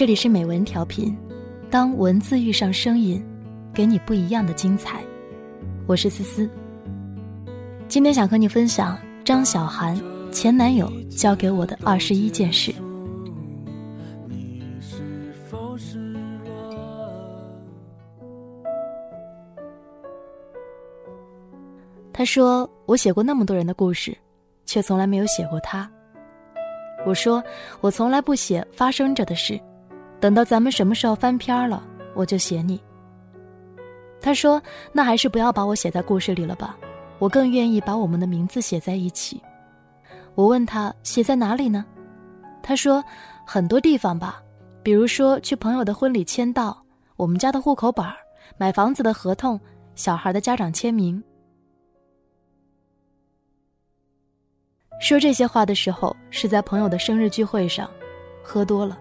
这里是美文调频，当文字遇上声音，给你不一样的精彩。我是思思，今天想和你分享张小涵前男友教给我的二十一件事。他说：“我写过那么多人的故事，却从来没有写过他。”我说：“我从来不写发生着的事，等到咱们什么时候翻篇了，我就写你。”他说：“那还是不要把我写在故事里了吧，我更愿意把我们的名字写在一起。”我问他：“写在哪里呢？”他说：“很多地方吧，比如说去朋友的婚礼签到，我们家的户口本，买房子的合同，小孩的家长签名。”说这些话的时候，是在朋友的生日聚会上，喝多了，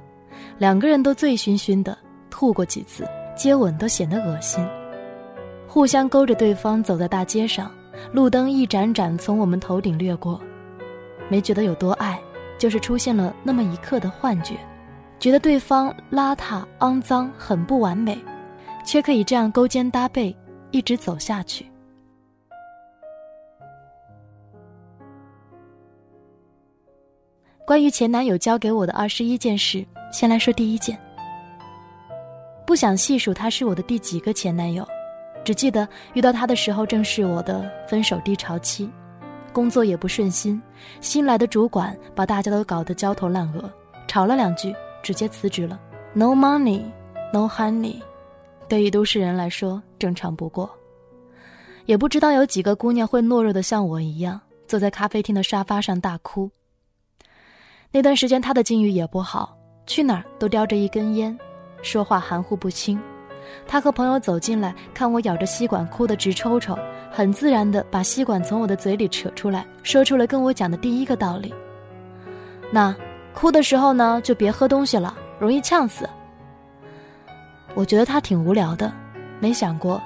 两个人都醉醺醺的，吐过几次，接吻都显得恶心。互相勾着对方走在大街上，路灯一盏盏从我们头顶掠过，没觉得有多爱，就是出现了那么一刻的幻觉，觉得对方邋遢、肮脏、很不完美，却可以这样勾肩搭背，一直走下去。关于前男友教给我的二十一件事，先来说第一件。不想细数他是我的第几个前男友，只记得遇到他的时候正是我的分手低潮期，工作也不顺心，新来的主管把大家都搞得焦头烂额，吵了两句直接辞职了。No money, no honey，对于都市人来说正常不过。也不知道有几个姑娘会懦弱的像我一样，坐在咖啡厅的沙发上大哭。那段时间，他的境遇也不好，去哪儿都叼着一根烟，说话含糊不清。他和朋友走进来，看我咬着吸管哭得直抽抽，很自然地把吸管从我的嘴里扯出来，说出了跟我讲的第一个道理：那哭的时候呢，就别喝东西了，容易呛死。我觉得他挺无聊的，没想过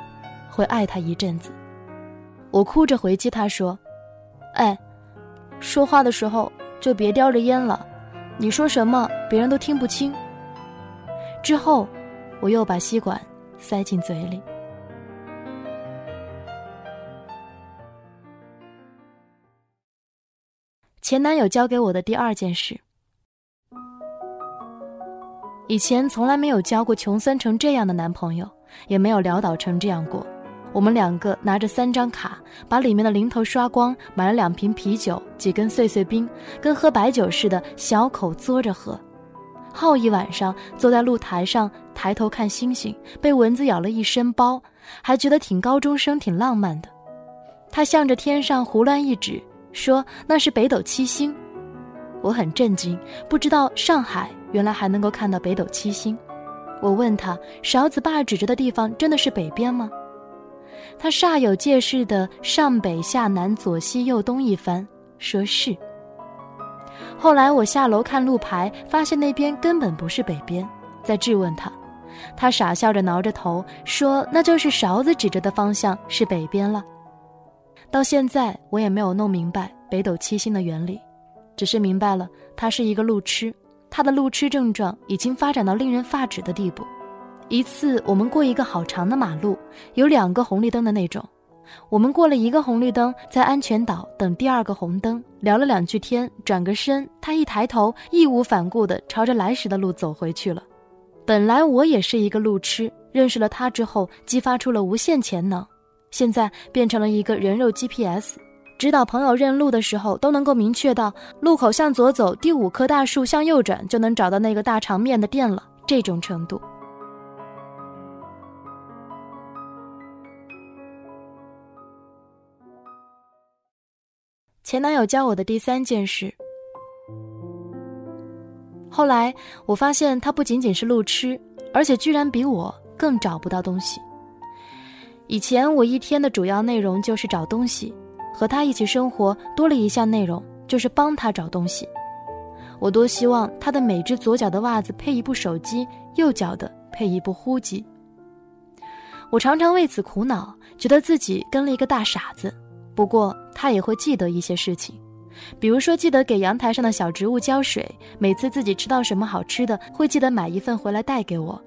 会爱他一阵子。我哭着回击他说：“哎，说话的时候。”就别叼着烟了，你说什么别人都听不清。之后，我又把吸管塞进嘴里。前男友教给我的第二件事，以前从来没有交过穷酸成这样的男朋友，也没有潦倒成这样过。我们两个拿着三张卡，把里面的零头刷光，买了两瓶啤酒、几根碎碎冰，跟喝白酒似的，小口嘬着喝，耗一晚上。坐在露台上抬头看星星，被蚊子咬了一身包，还觉得挺高中生、挺浪漫的。他向着天上胡乱一指，说那是北斗七星。我很震惊，不知道上海原来还能够看到北斗七星。我问他，勺子爸指着的地方真的是北边吗？他煞有介事的上北下南左西右东一番，说是。后来我下楼看路牌，发现那边根本不是北边，在质问他，他傻笑着挠着头说：“那就是勺子指着的方向是北边了。”到现在我也没有弄明白北斗七星的原理，只是明白了他是一个路痴，他的路痴症状已经发展到令人发指的地步。一次，我们过一个好长的马路，有两个红绿灯的那种。我们过了一个红绿灯，在安全岛等第二个红灯，聊了两句天，转个身，他一抬头，义无反顾地朝着来时的路走回去了。本来我也是一个路痴，认识了他之后，激发出了无限潜能，现在变成了一个人肉 GPS，指导朋友认路的时候，都能够明确到路口向左走，第五棵大树向右转，就能找到那个大肠面的店了。这种程度。前男友教我的第三件事。后来我发现他不仅仅是路痴，而且居然比我更找不到东西。以前我一天的主要内容就是找东西，和他一起生活多了一项内容，就是帮他找东西。我多希望他的每只左脚的袜子配一部手机，右脚的配一部呼机。我常常为此苦恼，觉得自己跟了一个大傻子。不过他也会记得一些事情，比如说，记得给阳台上的小植物浇水；每次自己吃到什么好吃的，会记得买一份回来带给我；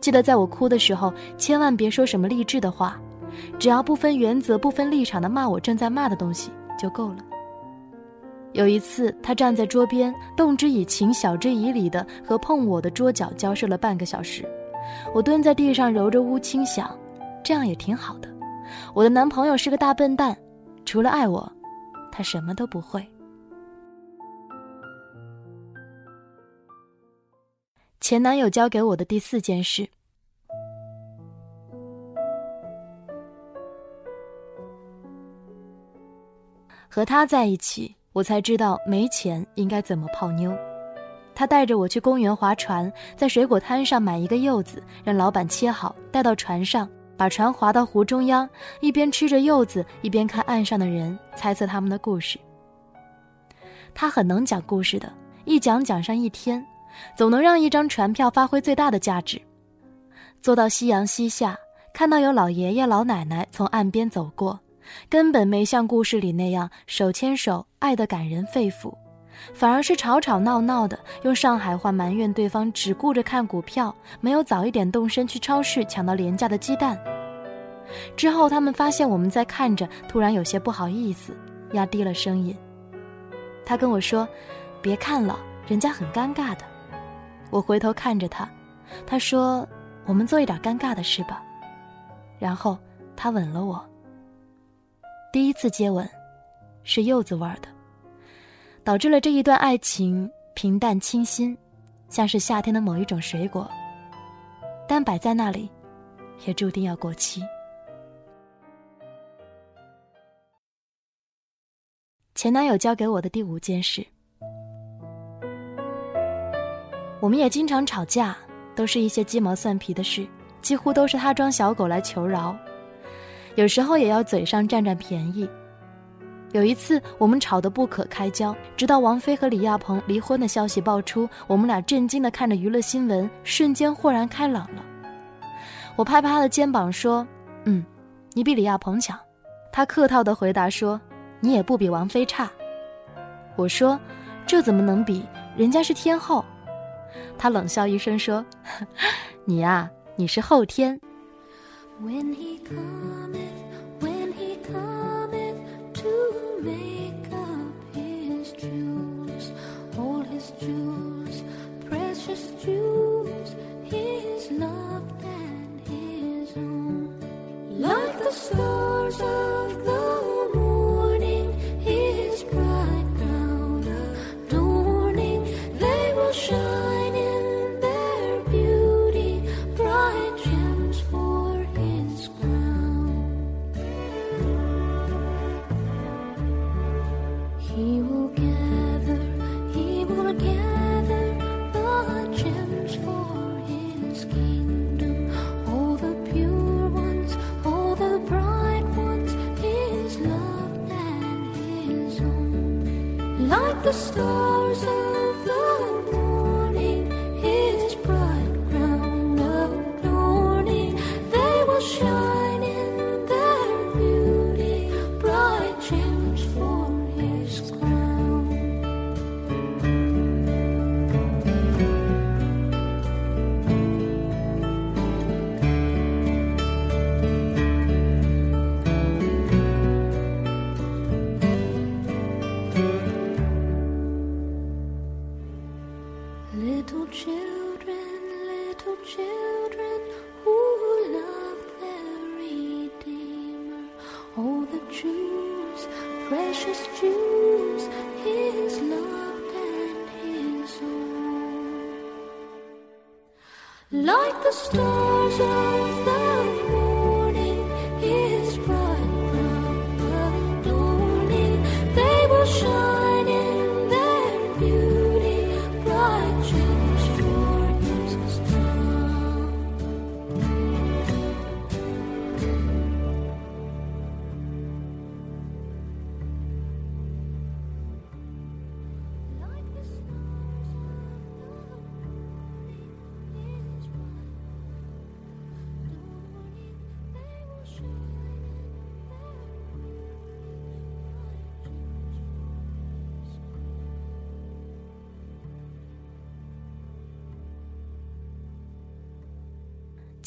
记得在我哭的时候，千万别说什么励志的话，只要不分原则、不分立场的骂我正在骂的东西就够了。有一次，他站在桌边，动之以情，晓之以理的和碰我的桌角交涉了半个小时。我蹲在地上揉着乌青，想，这样也挺好的。我的男朋友是个大笨蛋，除了爱我。他什么都不会。前男友教给我的第四件事：和他在一起，我才知道没钱应该怎么泡妞。他带着我去公园划船，在水果摊上买一个柚子，让老板切好，带到船上。把船划到湖中央，一边吃着柚子，一边看岸上的人，猜测他们的故事。他很能讲故事的，一讲讲上一天，总能让一张船票发挥最大的价值。坐到夕阳西下，看到有老爷爷老奶奶从岸边走过，根本没像故事里那样手牵手，爱得感人肺腑。反而是吵吵闹闹的，用上海话埋怨对方只顾着看股票，没有早一点动身去超市抢到廉价的鸡蛋。之后他们发现我们在看着，突然有些不好意思，压低了声音。他跟我说：“别看了，人家很尴尬的。”我回头看着他，他说：“我们做一点尴尬的事吧。”然后他吻了我。第一次接吻，是柚子味儿的。导致了这一段爱情平淡清新，像是夏天的某一种水果，但摆在那里，也注定要过期。前男友教给我的第五件事，我们也经常吵架，都是一些鸡毛蒜皮的事，几乎都是他装小狗来求饶，有时候也要嘴上占占便宜。有一次，我们吵得不可开交，直到王菲和李亚鹏离婚的消息爆出，我们俩震惊地看着娱乐新闻，瞬间豁然开朗了。我拍拍他的肩膀说：“嗯，你比李亚鹏强。”他客套地回答说：“你也不比王菲差。”我说：“这怎么能比？人家是天后。”他冷笑一声说：“ 你呀，你是后天。” When he jewels, precious jewels, his love and his own. Like the stars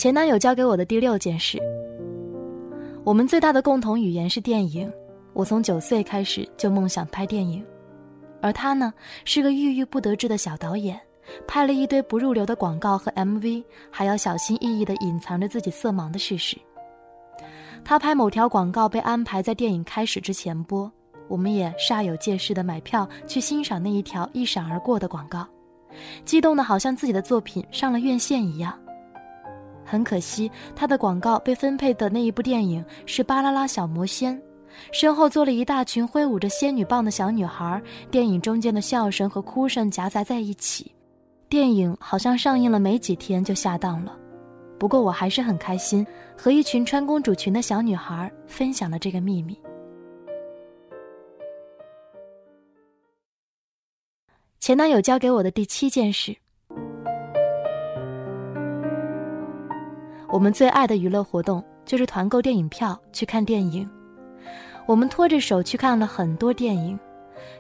前男友教给我的第六件事。我们最大的共同语言是电影。我从九岁开始就梦想拍电影，而他呢是个郁郁不得志的小导演，拍了一堆不入流的广告和 MV，还要小心翼翼地隐藏着自己色盲的事实。他拍某条广告被安排在电影开始之前播，我们也煞有介事地买票去欣赏那一条一闪而过的广告，激动的好像自己的作品上了院线一样。很可惜，他的广告被分配的那一部电影是《巴啦啦小魔仙》，身后坐了一大群挥舞着仙女棒的小女孩，电影中间的笑声和哭声夹杂在一起。电影好像上映了没几天就下档了，不过我还是很开心，和一群穿公主裙的小女孩分享了这个秘密。前男友教给我的第七件事。我们最爱的娱乐活动就是团购电影票去看电影。我们拖着手去看了很多电影。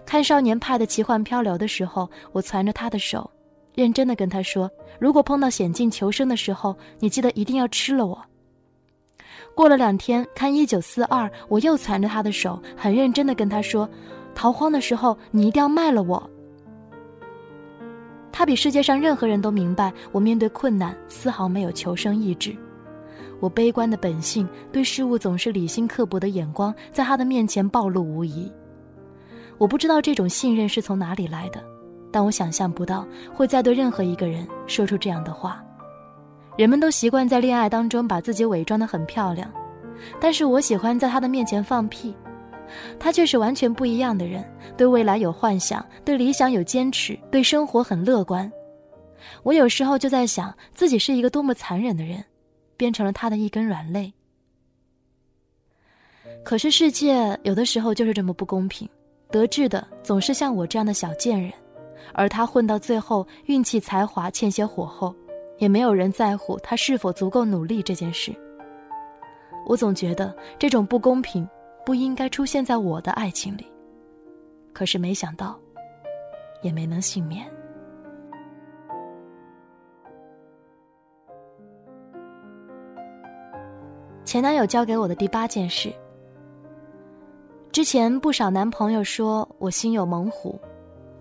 看《少年派的奇幻漂流》的时候，我攒着他的手，认真的跟他说：“如果碰到险境求生的时候，你记得一定要吃了我。”过了两天看《一九四二》，我又攒着他的手，很认真的跟他说：“逃荒的时候，你一定要卖了我。”他比世界上任何人都明白，我面对困难丝毫没有求生意志。我悲观的本性，对事物总是理性刻薄的眼光，在他的面前暴露无遗。我不知道这种信任是从哪里来的，但我想象不到会再对任何一个人说出这样的话。人们都习惯在恋爱当中把自己伪装得很漂亮，但是我喜欢在他的面前放屁。他却是完全不一样的人，对未来有幻想，对理想有坚持，对生活很乐观。我有时候就在想，自己是一个多么残忍的人，变成了他的一根软肋。可是世界有的时候就是这么不公平，得志的总是像我这样的小贱人，而他混到最后，运气才华欠些火候，也没有人在乎他是否足够努力这件事。我总觉得这种不公平。不应该出现在我的爱情里，可是没想到，也没能幸免。前男友教给我的第八件事。之前不少男朋友说我心有猛虎，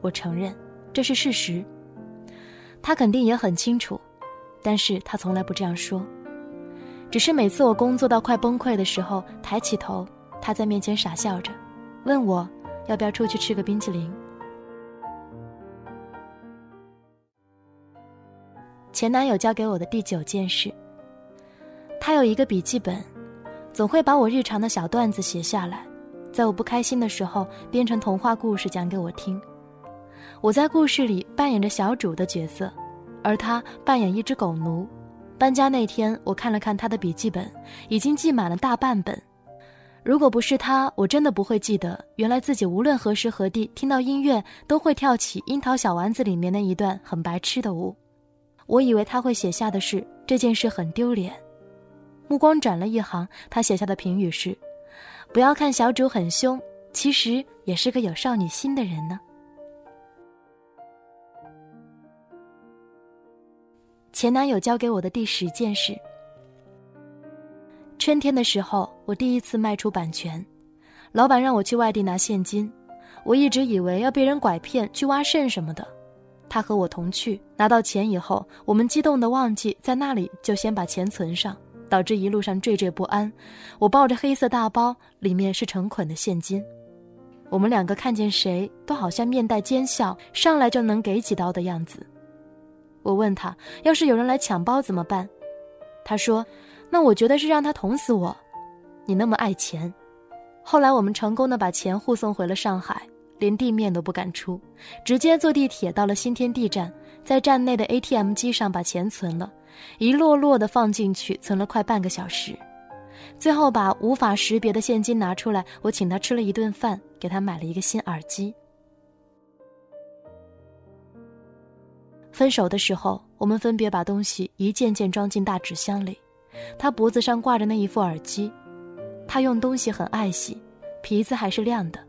我承认这是事实。他肯定也很清楚，但是他从来不这样说，只是每次我工作到快崩溃的时候，抬起头。他在面前傻笑着，问我要不要出去吃个冰淇淋。前男友教给我的第九件事。他有一个笔记本，总会把我日常的小段子写下来，在我不开心的时候编成童话故事讲给我听。我在故事里扮演着小主的角色，而他扮演一只狗奴。搬家那天，我看了看他的笔记本，已经记满了大半本。如果不是他，我真的不会记得，原来自己无论何时何地听到音乐都会跳起《樱桃小丸子》里面那一段很白痴的舞。我以为他会写下的是这件事很丢脸。目光转了一行，他写下的评语是：“不要看小主很凶，其实也是个有少女心的人呢。”前男友教给我的第十件事。春天的时候，我第一次卖出版权，老板让我去外地拿现金，我一直以为要被人拐骗去挖肾什么的。他和我同去，拿到钱以后，我们激动的忘记在那里就先把钱存上，导致一路上惴惴不安。我抱着黑色大包，里面是成捆的现金。我们两个看见谁都好像面带奸笑，上来就能给几刀的样子。我问他，要是有人来抢包怎么办？他说。那我觉得是让他捅死我，你那么爱钱。后来我们成功的把钱护送回了上海，连地面都不敢出，直接坐地铁到了新天地站，在站内的 ATM 机上把钱存了，一摞摞的放进去，存了快半个小时。最后把无法识别的现金拿出来，我请他吃了一顿饭，给他买了一个新耳机。分手的时候，我们分别把东西一件件装进大纸箱里。他脖子上挂着那一副耳机，他用东西很爱惜，皮子还是亮的，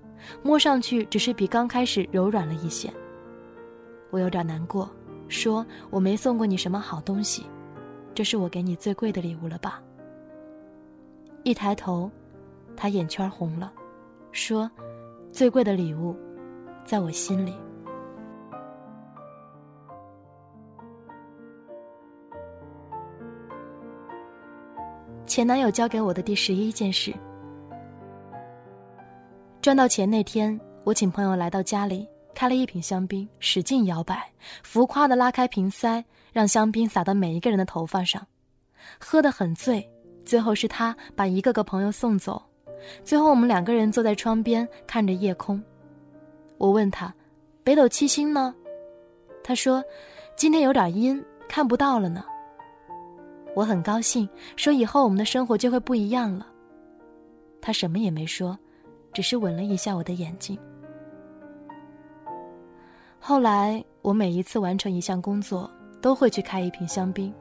摸上去只是比刚开始柔软了一些。我有点难过，说我没送过你什么好东西，这是我给你最贵的礼物了吧？”一抬头，他眼圈红了，说：“最贵的礼物，在我心里。”前男友教给我的第十一件事：赚到钱那天，我请朋友来到家里，开了一瓶香槟，使劲摇摆，浮夸的拉开瓶塞，让香槟洒到每一个人的头发上，喝得很醉。最后是他把一个个朋友送走，最后我们两个人坐在窗边看着夜空。我问他：“北斗七星呢？”他说：“今天有点阴，看不到了呢。”我很高兴，说以后我们的生活就会不一样了。他什么也没说，只是吻了一下我的眼睛。后来我每一次完成一项工作，都会去开一瓶香槟。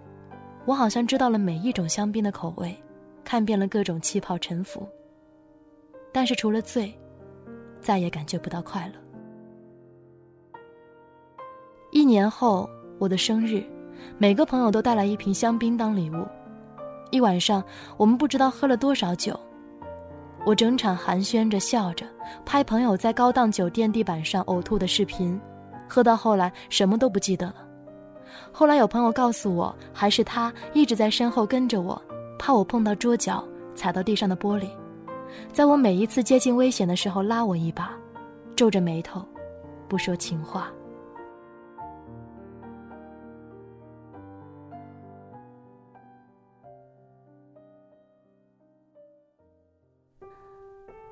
我好像知道了每一种香槟的口味，看遍了各种气泡沉浮。但是除了醉，再也感觉不到快乐。一年后，我的生日。每个朋友都带来一瓶香槟当礼物，一晚上我们不知道喝了多少酒。我整场寒暄着笑着，拍朋友在高档酒店地板上呕吐的视频，喝到后来什么都不记得了。后来有朋友告诉我，还是他一直在身后跟着我，怕我碰到桌角踩到地上的玻璃，在我每一次接近危险的时候拉我一把，皱着眉头，不说情话。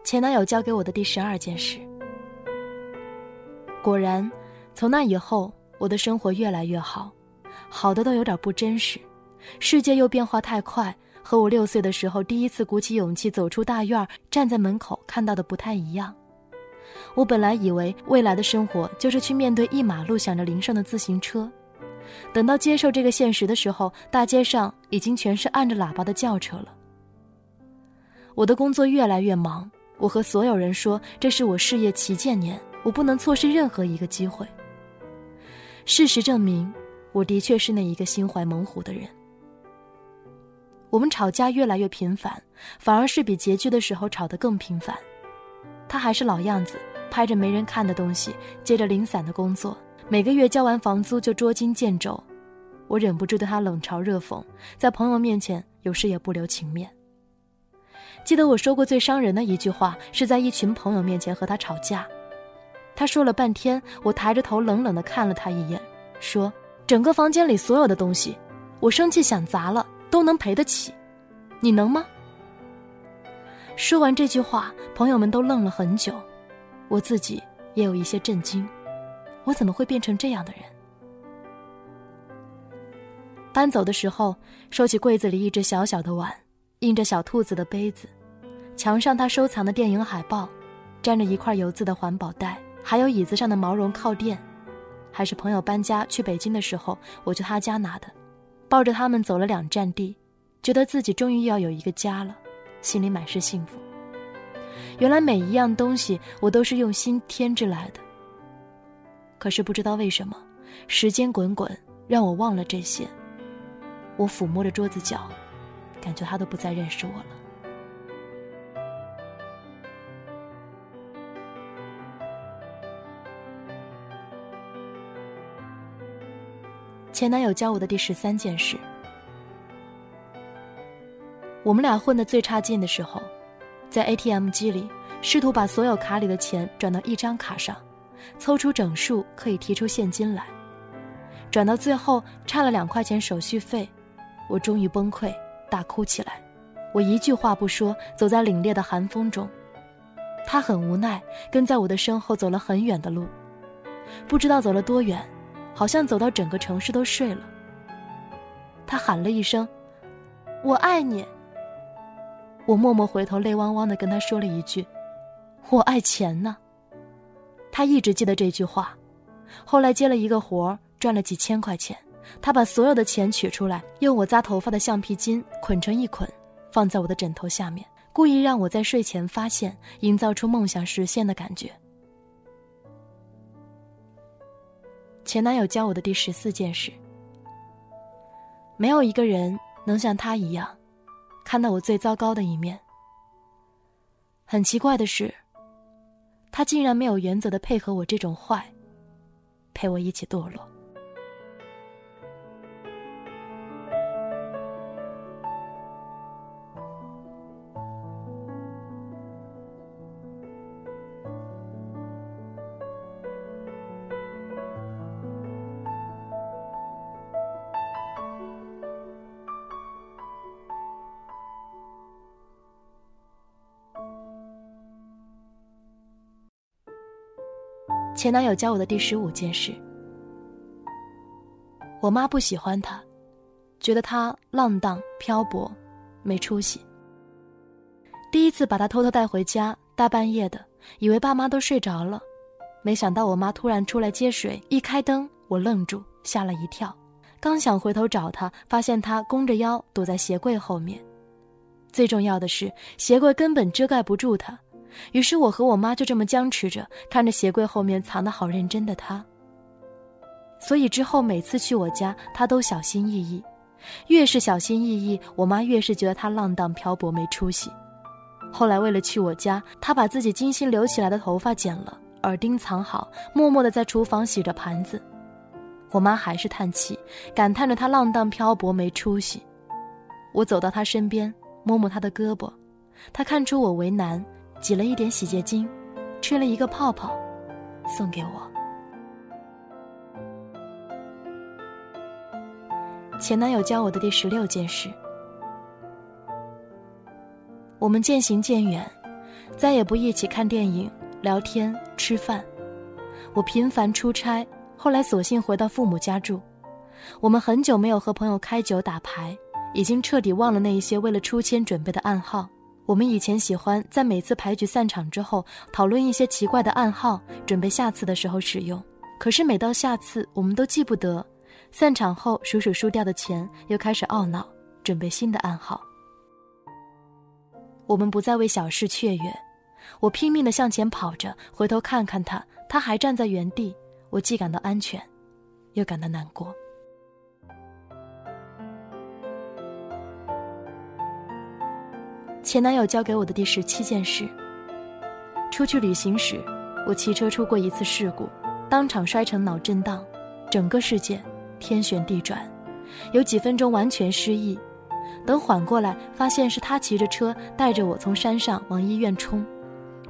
前男友教给我的第十二件事。果然，从那以后，我的生活越来越好，好的都有点不真实。世界又变化太快，和我六岁的时候第一次鼓起勇气走出大院，站在门口看到的不太一样。我本来以为未来的生活就是去面对一马路响着铃声的自行车，等到接受这个现实的时候，大街上已经全是按着喇叭的轿车了。我的工作越来越忙。我和所有人说，这是我事业旗舰年，我不能错失任何一个机会。事实证明，我的确是那一个心怀猛虎的人。我们吵架越来越频繁，反而是比拮据的时候吵得更频繁。他还是老样子，拍着没人看的东西，接着零散的工作，每个月交完房租就捉襟见肘。我忍不住对他冷嘲热讽，在朋友面前有时也不留情面。记得我说过最伤人的一句话，是在一群朋友面前和他吵架。他说了半天，我抬着头冷冷地看了他一眼，说：“整个房间里所有的东西，我生气想砸了都能赔得起，你能吗？”说完这句话，朋友们都愣了很久，我自己也有一些震惊，我怎么会变成这样的人？搬走的时候，收起柜子里一只小小的碗，印着小兔子的杯子。墙上他收藏的电影海报，沾着一块油渍的环保袋，还有椅子上的毛绒靠垫，还是朋友搬家去北京的时候，我去他家拿的。抱着他们走了两站地，觉得自己终于要有一个家了，心里满是幸福。原来每一样东西我都是用心添置来的。可是不知道为什么，时间滚滚，让我忘了这些。我抚摸着桌子角，感觉他都不再认识我了。前男友教我的第十三件事：我们俩混得最差劲的时候，在 ATM 机里试图把所有卡里的钱转到一张卡上，凑出整数可以提出现金来。转到最后差了两块钱手续费，我终于崩溃，大哭起来。我一句话不说，走在凛冽的寒风中。他很无奈，跟在我的身后走了很远的路，不知道走了多远。好像走到整个城市都睡了。他喊了一声：“我爱你。”我默默回头，泪汪汪的跟他说了一句：“我爱钱呢。”他一直记得这句话。后来接了一个活儿，赚了几千块钱。他把所有的钱取出来，用我扎头发的橡皮筋捆成一捆，放在我的枕头下面，故意让我在睡前发现，营造出梦想实现的感觉。前男友教我的第十四件事：没有一个人能像他一样，看到我最糟糕的一面。很奇怪的是，他竟然没有原则的配合我这种坏，陪我一起堕落。前男友教我的第十五件事。我妈不喜欢他，觉得他浪荡漂泊，没出息。第一次把他偷偷带回家，大半夜的，以为爸妈都睡着了，没想到我妈突然出来接水，一开灯，我愣住，吓了一跳。刚想回头找他，发现他弓着腰躲在鞋柜后面。最重要的是，鞋柜根本遮盖不住他。于是我和我妈就这么僵持着，看着鞋柜后面藏得好认真的他。所以之后每次去我家，他都小心翼翼。越是小心翼翼，我妈越是觉得他浪荡漂泊没出息。后来为了去我家，他把自己精心留起来的头发剪了，耳钉藏好，默默地在厨房洗着盘子。我妈还是叹气，感叹着他浪荡漂泊没出息。我走到他身边，摸摸他的胳膊，他看出我为难。挤了一点洗洁精，吹了一个泡泡，送给我。前男友教我的第十六件事：我们渐行渐远，再也不一起看电影、聊天、吃饭。我频繁出差，后来索性回到父母家住。我们很久没有和朋友开酒打牌，已经彻底忘了那一些为了出签准备的暗号。我们以前喜欢在每次牌局散场之后讨论一些奇怪的暗号，准备下次的时候使用。可是每到下次，我们都记不得。散场后数数输掉的钱，又开始懊恼，准备新的暗号。我们不再为小事雀跃。我拼命地向前跑着，回头看看他，他还站在原地。我既感到安全，又感到难过。前男友教给我的第十七件事：出去旅行时，我骑车出过一次事故，当场摔成脑震荡，整个世界天旋地转，有几分钟完全失忆。等缓过来，发现是他骑着车带着我从山上往医院冲，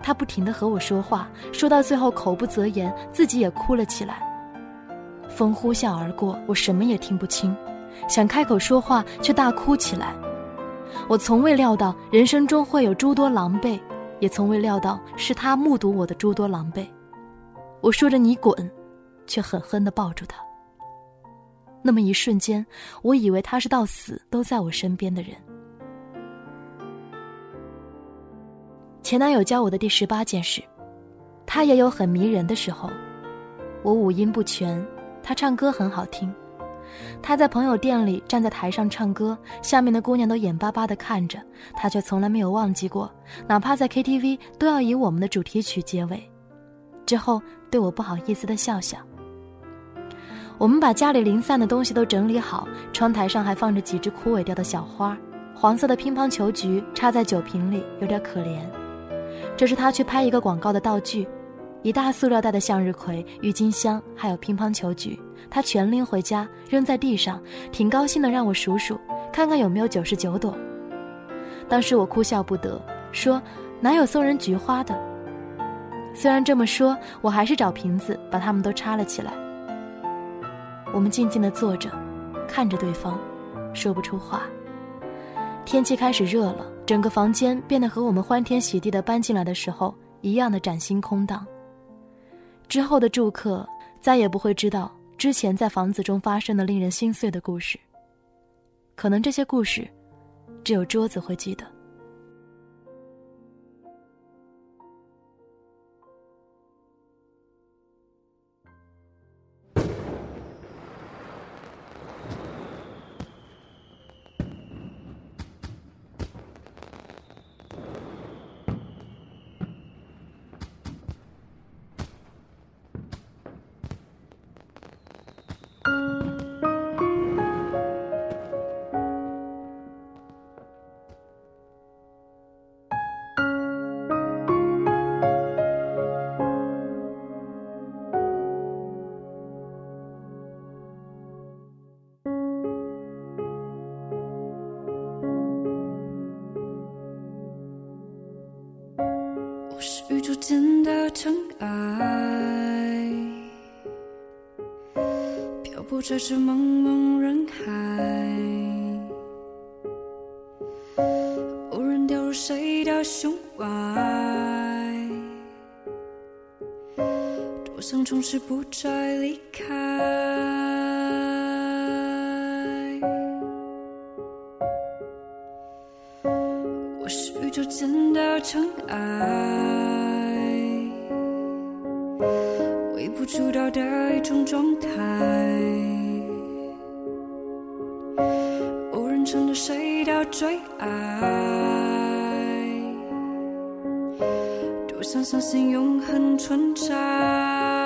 他不停地和我说话，说到最后口不择言，自己也哭了起来。风呼啸而过，我什么也听不清，想开口说话，却大哭起来。我从未料到人生中会有诸多狼狈，也从未料到是他目睹我的诸多狼狈。我说着“你滚”，却狠狠地抱住他。那么一瞬间，我以为他是到死都在我身边的人。前男友教我的第十八件事，他也有很迷人的时候。我五音不全，他唱歌很好听。他在朋友店里站在台上唱歌，下面的姑娘都眼巴巴地看着他，却从来没有忘记过，哪怕在 KTV 都要以我们的主题曲结尾。之后对我不好意思的笑笑。我们把家里零散的东西都整理好，窗台上还放着几只枯萎掉的小花，黄色的乒乓球菊插在酒瓶里，有点可怜。这是他去拍一个广告的道具。一大塑料袋的向日葵、郁金香，还有乒乓球菊，他全拎回家扔在地上，挺高兴的，让我数数，看看有没有九十九朵。当时我哭笑不得，说哪有送人菊花的？虽然这么说，我还是找瓶子把它们都插了起来。我们静静的坐着，看着对方，说不出话。天气开始热了，整个房间变得和我们欢天喜地的搬进来的时候一样的崭新空荡。之后的住客再也不会知道之前在房子中发生的令人心碎的故事。可能这些故事，只有桌子会记得。这是茫茫人海，无人掉入谁的胸怀，多想从此不再离开。我是宇宙间的尘埃，微不足道的一种状态，最爱，多想相信永恒存在。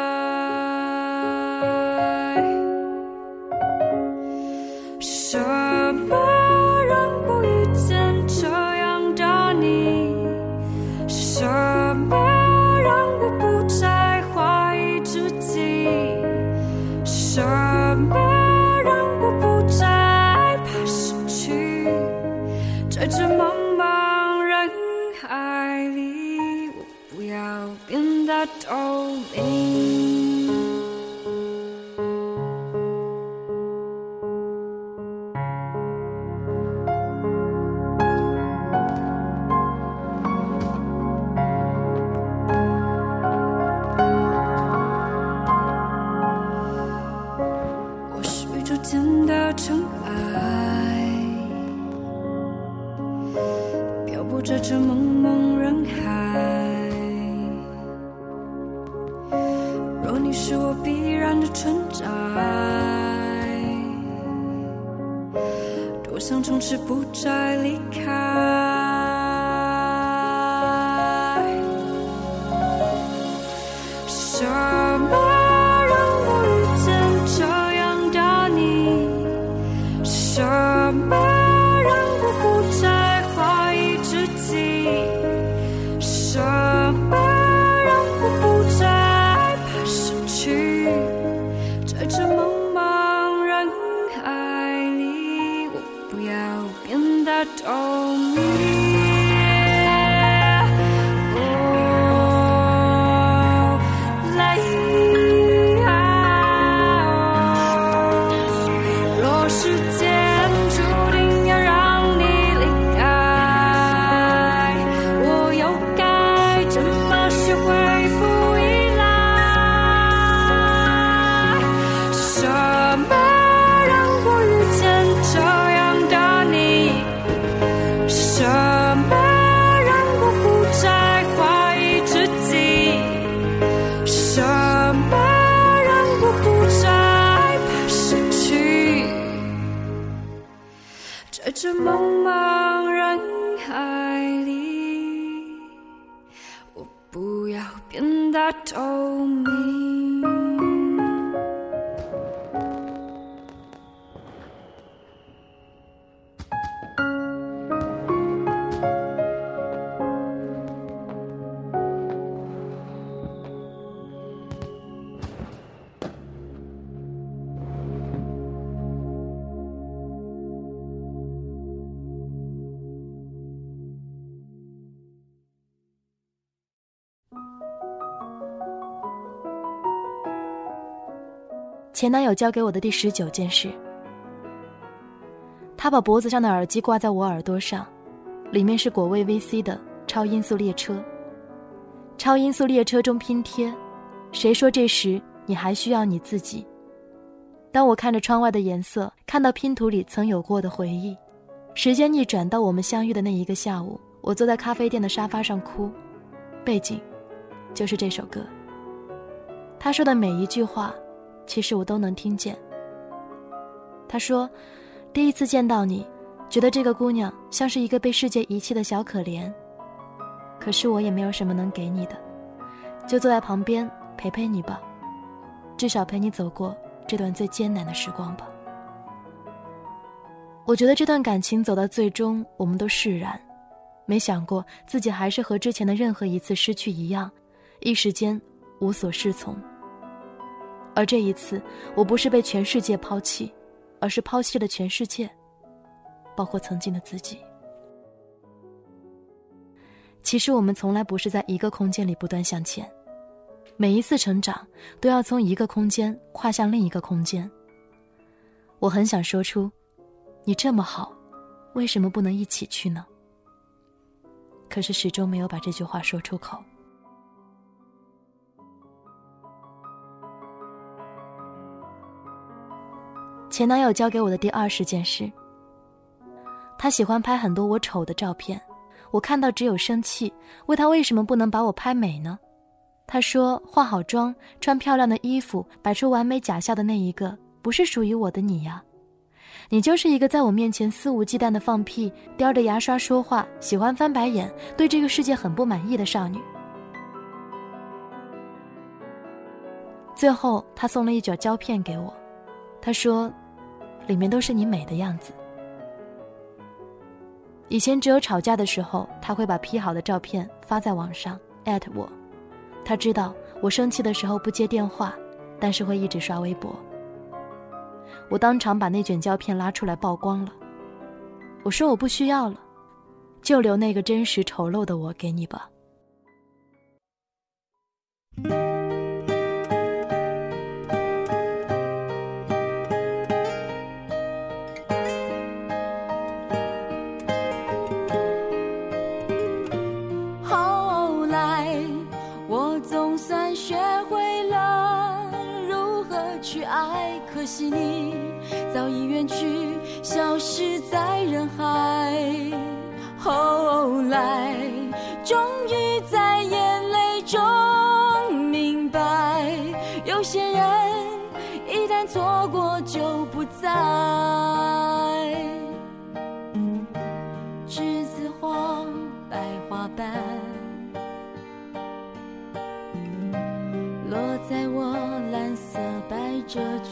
前男友教给我的第十九件事。他把脖子上的耳机挂在我耳朵上，里面是果味 VC 的超音速列车。超音速列车中拼贴，谁说这时你还需要你自己？当我看着窗外的颜色，看到拼图里曾有过的回忆，时间逆转到我们相遇的那一个下午，我坐在咖啡店的沙发上哭，背景就是这首歌。他说的每一句话。其实我都能听见。他说：“第一次见到你，觉得这个姑娘像是一个被世界遗弃的小可怜。可是我也没有什么能给你的，就坐在旁边陪陪你吧，至少陪你走过这段最艰难的时光吧。”我觉得这段感情走到最终，我们都释然，没想过自己还是和之前的任何一次失去一样，一时间无所适从。而这一次，我不是被全世界抛弃，而是抛弃了全世界，包括曾经的自己。其实我们从来不是在一个空间里不断向前，每一次成长，都要从一个空间跨向另一个空间。我很想说出，你这么好，为什么不能一起去呢？可是始终没有把这句话说出口。前男友教给我的第二十件事。他喜欢拍很多我丑的照片，我看到只有生气，问他为什么不能把我拍美呢？他说化好妆、穿漂亮的衣服、摆出完美假笑的那一个，不是属于我的你呀，你就是一个在我面前肆无忌惮的放屁、叼着牙刷说话、喜欢翻白眼、对这个世界很不满意的少女。最后，他送了一卷胶片给我，他说，里面都是你美的样子。以前只有吵架的时候，他会把 P 好的照片发在网上，@我。他知道我生气的时候不接电话，但是会一直刷微博。我当场把那卷胶片拉出来曝光了。我说我不需要了，就留那个真实丑陋的我给你吧。可惜你早已远去，消失在人海。后来，终于在眼泪中明白，有些人一旦错过就不再。栀子花，白花瓣，落在我蓝色百褶裙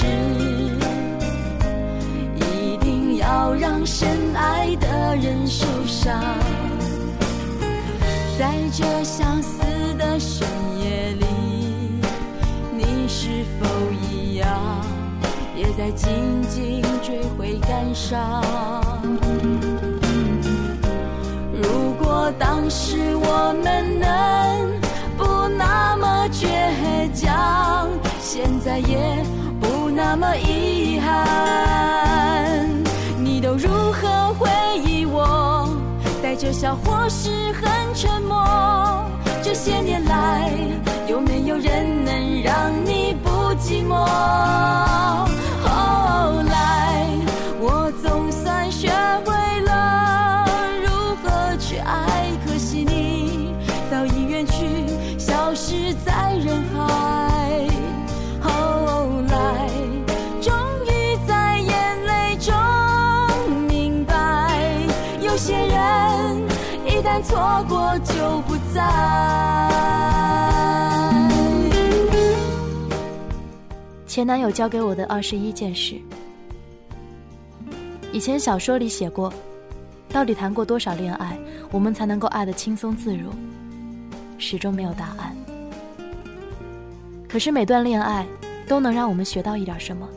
是，一定要？让深爱的人受伤，在这相思的深夜里，你是否一样，也在静静追悔感伤？如果当时我们能不那么倔强，现在也不那么遗憾。你都如何回忆我？带着笑或是很沉默。这些年来，有没有人能让你不寂寞？后来，过就不再。前男友教给我的二十一件事。以前小说里写过，到底谈过多少恋爱，我们才能够爱得轻松自如？始终没有答案。可是每段恋爱都能让我们学到一点什么。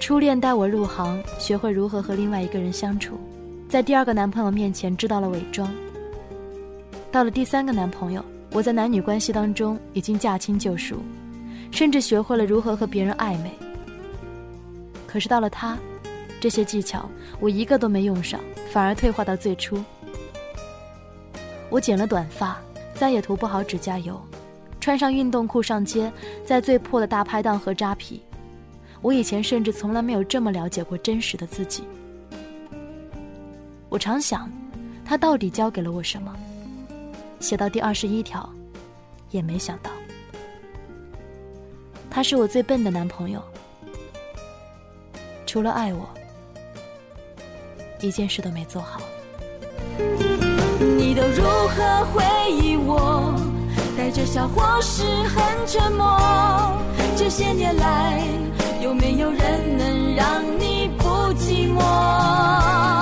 初恋带我入行，学会如何和另外一个人相处。在第二个男朋友面前知道了伪装。到了第三个男朋友，我在男女关系当中已经驾轻就熟，甚至学会了如何和别人暧昧。可是到了他，这些技巧我一个都没用上，反而退化到最初。我剪了短发，再也涂不好指甲油，穿上运动裤上街，在最破的大拍档和扎啤。我以前甚至从来没有这么了解过真实的自己。我常想，他到底教给了我什么？写到第二十一条，也没想到，他是我最笨的男朋友。除了爱我，一件事都没做好。你都如何回忆我？带着笑或是很沉默？这些年来，有没有人能让你不寂寞？